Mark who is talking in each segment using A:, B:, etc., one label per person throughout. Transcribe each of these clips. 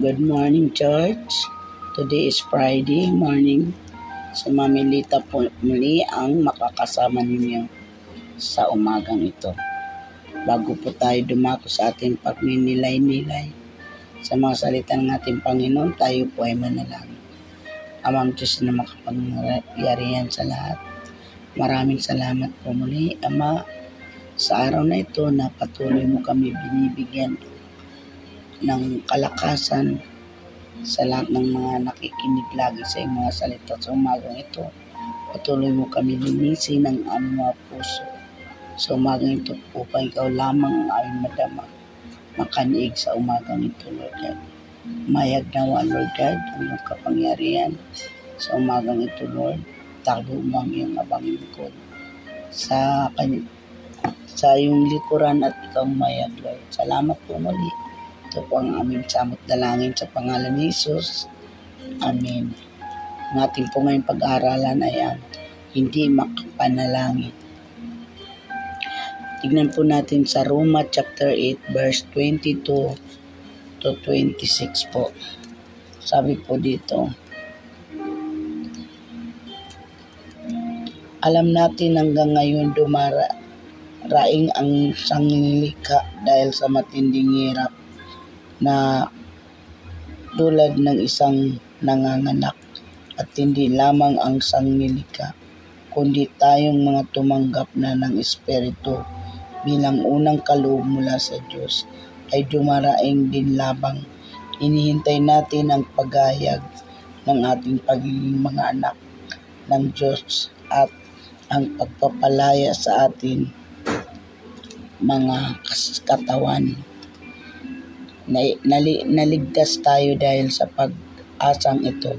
A: Good morning, church. Today is Friday morning. Si Mami po muli ang makakasama ninyo sa umagang ito. Bago po tayo dumako sa ating pagninilay-nilay sa mga salita ng ating Panginoon, tayo po ay manalangin. Amang Diyos na makapangyarihan sa lahat. Maraming salamat po muli, Ama, sa araw na ito na patuloy mo kami binibigyan ng kalakasan sa lahat ng mga nakikinig lagi sa iyong mga salita sa umagang ito. Patuloy mo kami linisin ng aming mga puso sa umagang ito upang ikaw lamang ang aming madama makaniig sa umagang ito, Lord God. Mayag nawa, Lord God, ang iyong kapangyarihan sa umagang ito, Lord. Takbo mo ang iyong abang lingkod sa, sa iyong likuran at ikaw mayag, Lord. Salamat po muli ito po ang aming samot dalangin sa pangalan ni Jesus. Amen. Ang ating po ngayong pag-aaralan ay ang hindi makapanalangin. Tignan po natin sa Roma chapter 8 verse 22 to 26 po. Sabi po dito, Alam natin hanggang ngayon dumara raing ang sanglilika dahil sa matinding hirap na tulad ng isang nanganganak at hindi lamang ang sanglilika, kundi tayong mga tumanggap na ng Espiritu bilang unang kaloob mula sa Diyos ay dumaraing din labang inihintay natin ang paghayag ng ating pagiging mga anak ng Diyos at ang pagpapalaya sa atin mga katawan nali, naligtas tayo dahil sa pag-asang ito.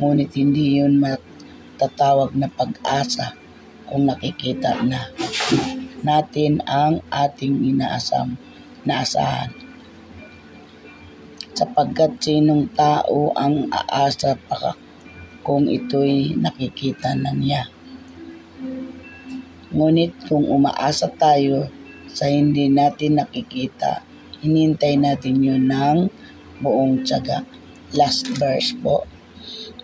A: Ngunit hindi yun matatawag na pag-asa kung nakikita na natin ang ating inaasam na asahan. Sapagkat sinong tao ang aasa pa kung ito'y nakikita na niya. Ngunit kung umaasa tayo sa hindi natin nakikita, hinintay natin yun ng buong tsaga. Last verse po.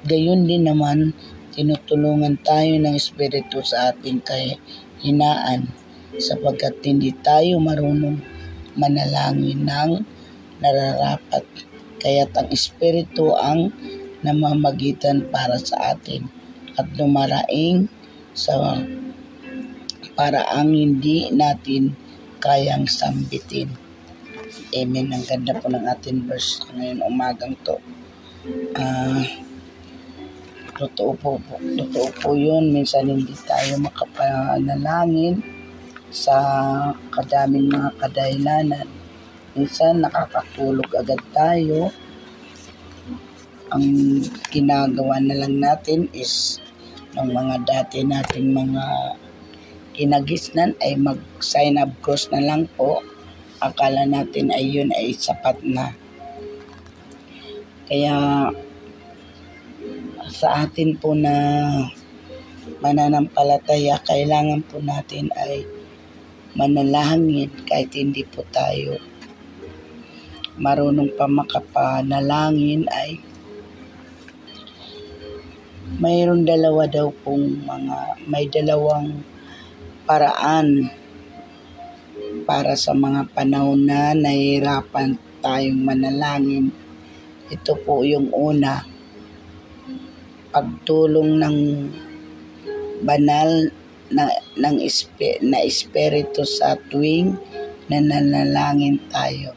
A: Gayun din naman, tinutulungan tayo ng Espiritu sa ating kahinaan sapagkat hindi tayo marunong manalangin ng nararapat. Kaya't ang Espiritu ang namamagitan para sa atin at dumaraing sa paraang hindi natin kayang sambitin. Amen. Ang ganda po ng ating verse ngayon umagang to. Uh, totoo po, po. Totoo po yun. Minsan hindi tayo makapanalangin sa kadaming mga kadahilanan. Minsan nakakatulog agad tayo. Ang ginagawa na lang natin is ng mga dati nating mga kinagisnan ay mag-sign up cross na lang po akala natin ay yun ay sapat na. Kaya sa atin po na mananampalataya, kailangan po natin ay manalangin kahit hindi po tayo marunong pa makapanalangin ay mayroon dalawa daw pong mga may dalawang paraan para sa mga panahon na nahihirapan tayong manalangin. Ito po yung una, pagtulong ng banal na, ng na espiritu sa tuwing nananalangin tayo.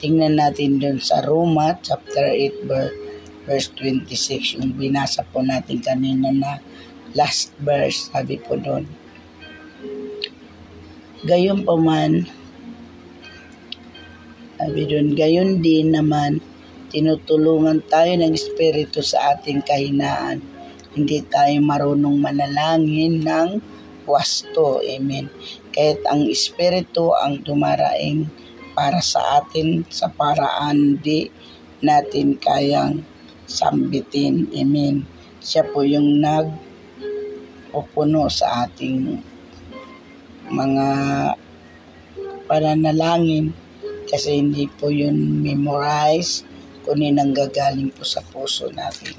A: Tingnan natin dun sa Roma chapter 8 verse 26 yung binasa po natin kanina na last verse sabi po doon Gayon pa man, sabi doon, gayon din naman, tinutulungan tayo ng Espiritu sa ating kahinaan. Hindi tayo marunong manalangin ng wasto. Amen. Kahit ang Espiritu ang dumaraing para sa atin sa paraan di natin kayang sambitin. Amen. Siya po yung nag pupuno sa ating mga pananalangin kasi hindi po yun memorize kunin ang gagaling po sa puso natin.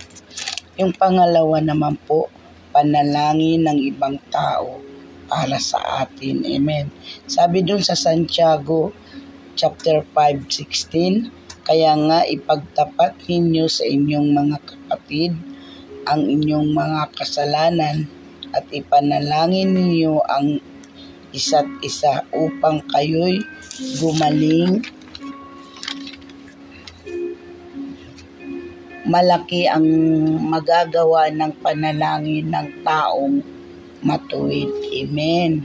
A: Yung pangalawa naman po, panalangin ng ibang tao para sa atin. Amen. Sabi dun sa Santiago chapter 5:16, kaya nga ipagtapat ninyo sa inyong mga kapatid ang inyong mga kasalanan at ipanalangin ninyo ang isa't isa upang kayo'y gumaling. Malaki ang magagawa ng panalangin ng taong matuwid. Amen.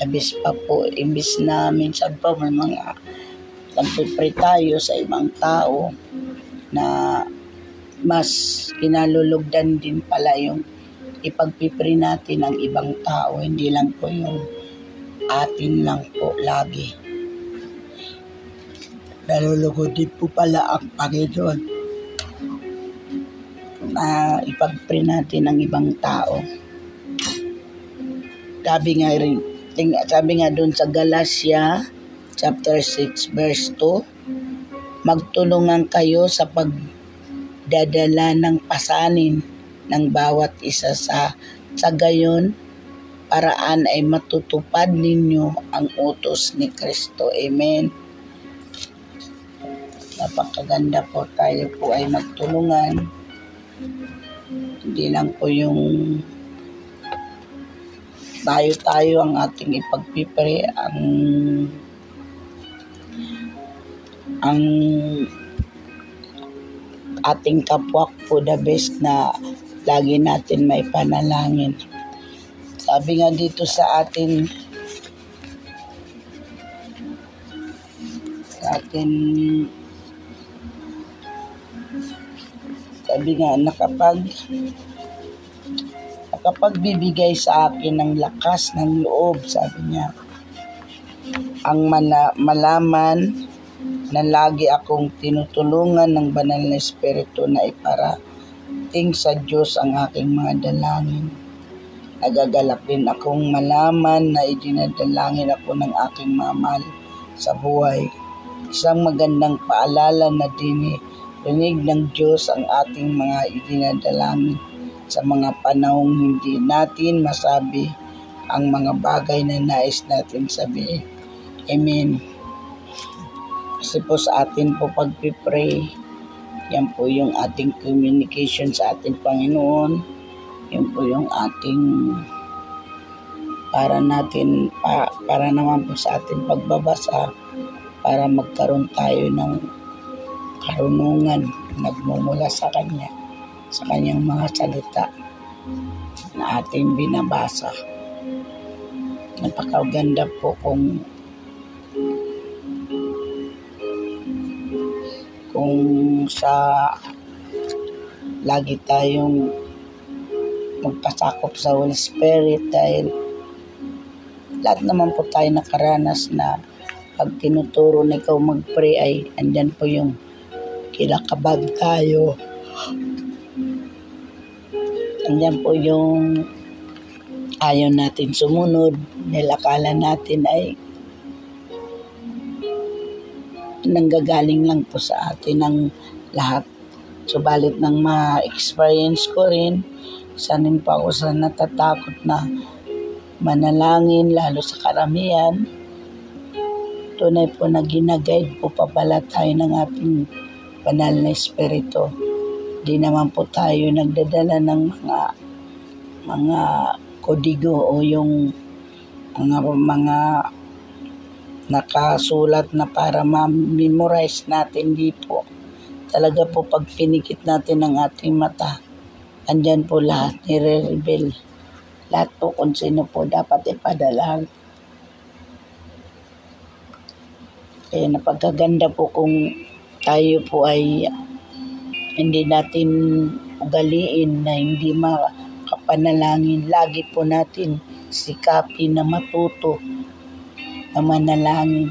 A: Labis pa po, imbis na minsan pa may mga nagpipray tayo sa ibang tao na mas kinalulugdan din pala yung ipagpipray natin ng ibang tao, hindi lang po yung atin lang po lagi. Nalulugod din po pala ang Panginoon na ipagpray natin ng ibang tao. Sabi nga rin, sabi nga doon sa Galatia chapter 6 verse 2, magtulungan kayo sa pagdadala ng pasanin ng bawat isa sa sa gayon paraan ay matutupad ninyo ang utos ni Kristo. Amen. Napakaganda po tayo po ay magtulungan. Hindi lang po yung tayo-tayo ang ating ipagpipre ang ang ating kapwa po the best na lagi natin may panalangin. Sabi nga dito sa atin sa atin sabi nga nakapag nakapagbibigay sa akin ng lakas ng loob, sabi niya. Ang mala- malaman na lagi akong tinutulungan ng banal na espiritu na iparating sa Diyos ang aking mga dalangin. Nagagalak din akong malaman na idinadalangin ako ng aking mamahal sa buhay. Isang magandang paalala na din rinig ng Diyos ang ating mga idinadalangin sa mga panahong hindi natin masabi ang mga bagay na nais natin sabihin. Amen. Kasi po sa atin po pagpipray, yan po yung ating communication sa ating Panginoon. Yan po yung ating para natin, pa, para naman po sa ating pagbabasa, para magkaroon tayo ng karunungan nagmumula sa Kanya sa kanyang mga salita na ating binabasa. Napakaganda po kung kung sa lagi tayong magpasakop sa Holy Spirit dahil lahat naman po tayo nakaranas na pag tinuturo na ikaw mag-pray ay andyan po yung kinakabag tayo. Andyan po yung ayaw natin sumunod, nilakala natin ay nanggagaling lang po sa atin ang lahat. Subalit nang ma-experience ko rin, sanin pa ako sa natatakot na manalangin, lalo sa karamihan, tunay po na ginaguide po pa pala tayo ng ating banal na espiritu Di naman po tayo nagdadala ng mga mga kodigo o yung mga mga nakasulat na para ma-memorize natin di po. Talaga po pag pinikit natin ang ating mata, andyan po lahat, nire-reveal. Lahat po kung sino po dapat ipadala. Kaya napagkaganda po kung tayo po ay hindi natin ugaliin na hindi makapanalangin. Lagi po natin sikapin na matuto na manalangin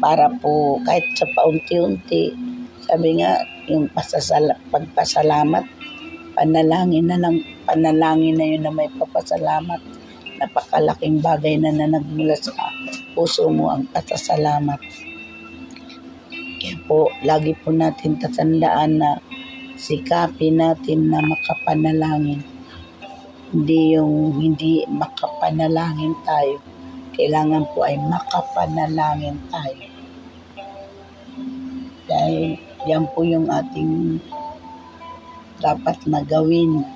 A: para po kahit sa paunti-unti. Sabi nga yung pasasala, pagpasalamat panalangin na lang panalangin na yun na may papasalamat. Napakalaking bagay na na nagmula sa puso mo ang pasasalamat. Kaya po, lagi po natin tatandaan na sikapin natin na makapanalangin. Hindi yung hindi makapanalangin tayo. Kailangan po ay makapanalangin tayo. Dahil yan po yung ating dapat na gawin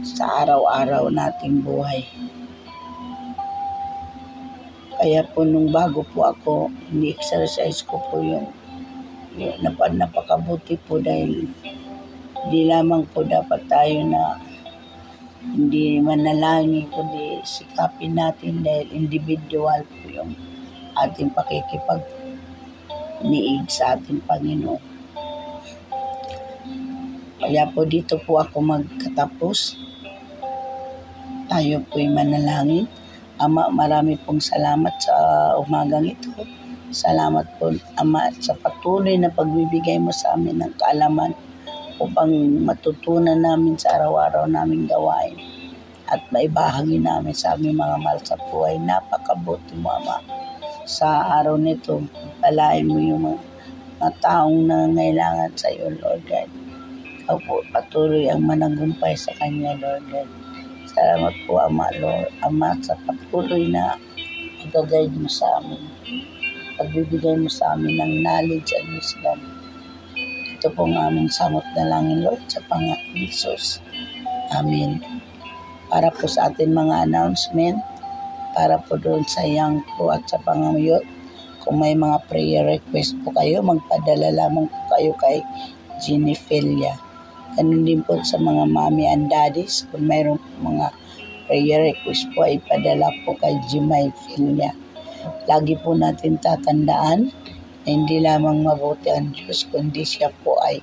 A: sa araw-araw nating buhay. Kaya po nung bago po ako, ni-exercise ko po yung, yung nap napakabuti po dahil hindi lamang po dapat tayo na hindi manalangin kundi sikapin natin dahil individual po yung ating pakikipag niig sa ating Panginoon. Kaya po dito po ako magkatapos. Tayo po'y manalangin Ama, marami pong salamat sa umagang ito. Salamat po, Ama, sa patuloy na pagbibigay mo sa amin ng kaalaman upang matutunan namin sa araw-araw naming gawain at maibahagi namin sa aming mga mahal sa buhay. Napakabuti mo, Ama. Sa araw nito, palain mo yung mga, mga taong nangangailangan sa iyo, Lord God. Ikaw po, patuloy ang managumpay sa Kanya, Lord God. Salamat po, Ama, Lord, Ama, sa patuloy na pag-guide mo sa amin. Pagbibigay mo sa amin ng knowledge and wisdom. Ito po ang aming samot na langin, Lord, sa Panginoon Jesus. Amen. Para po sa atin mga announcement, para po doon sa young po at sa pangamuyot, kung may mga prayer request po kayo, magpadala lamang po kayo kay Ginny Felia. Ganun din po sa mga mommy and daddies. Kung mayroon po mga prayer request po, ay padala po kay Jimay Filia. Lagi po natin tatandaan na hindi lamang mabuti ang Diyos, kundi siya po ay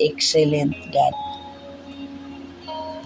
A: excellent God.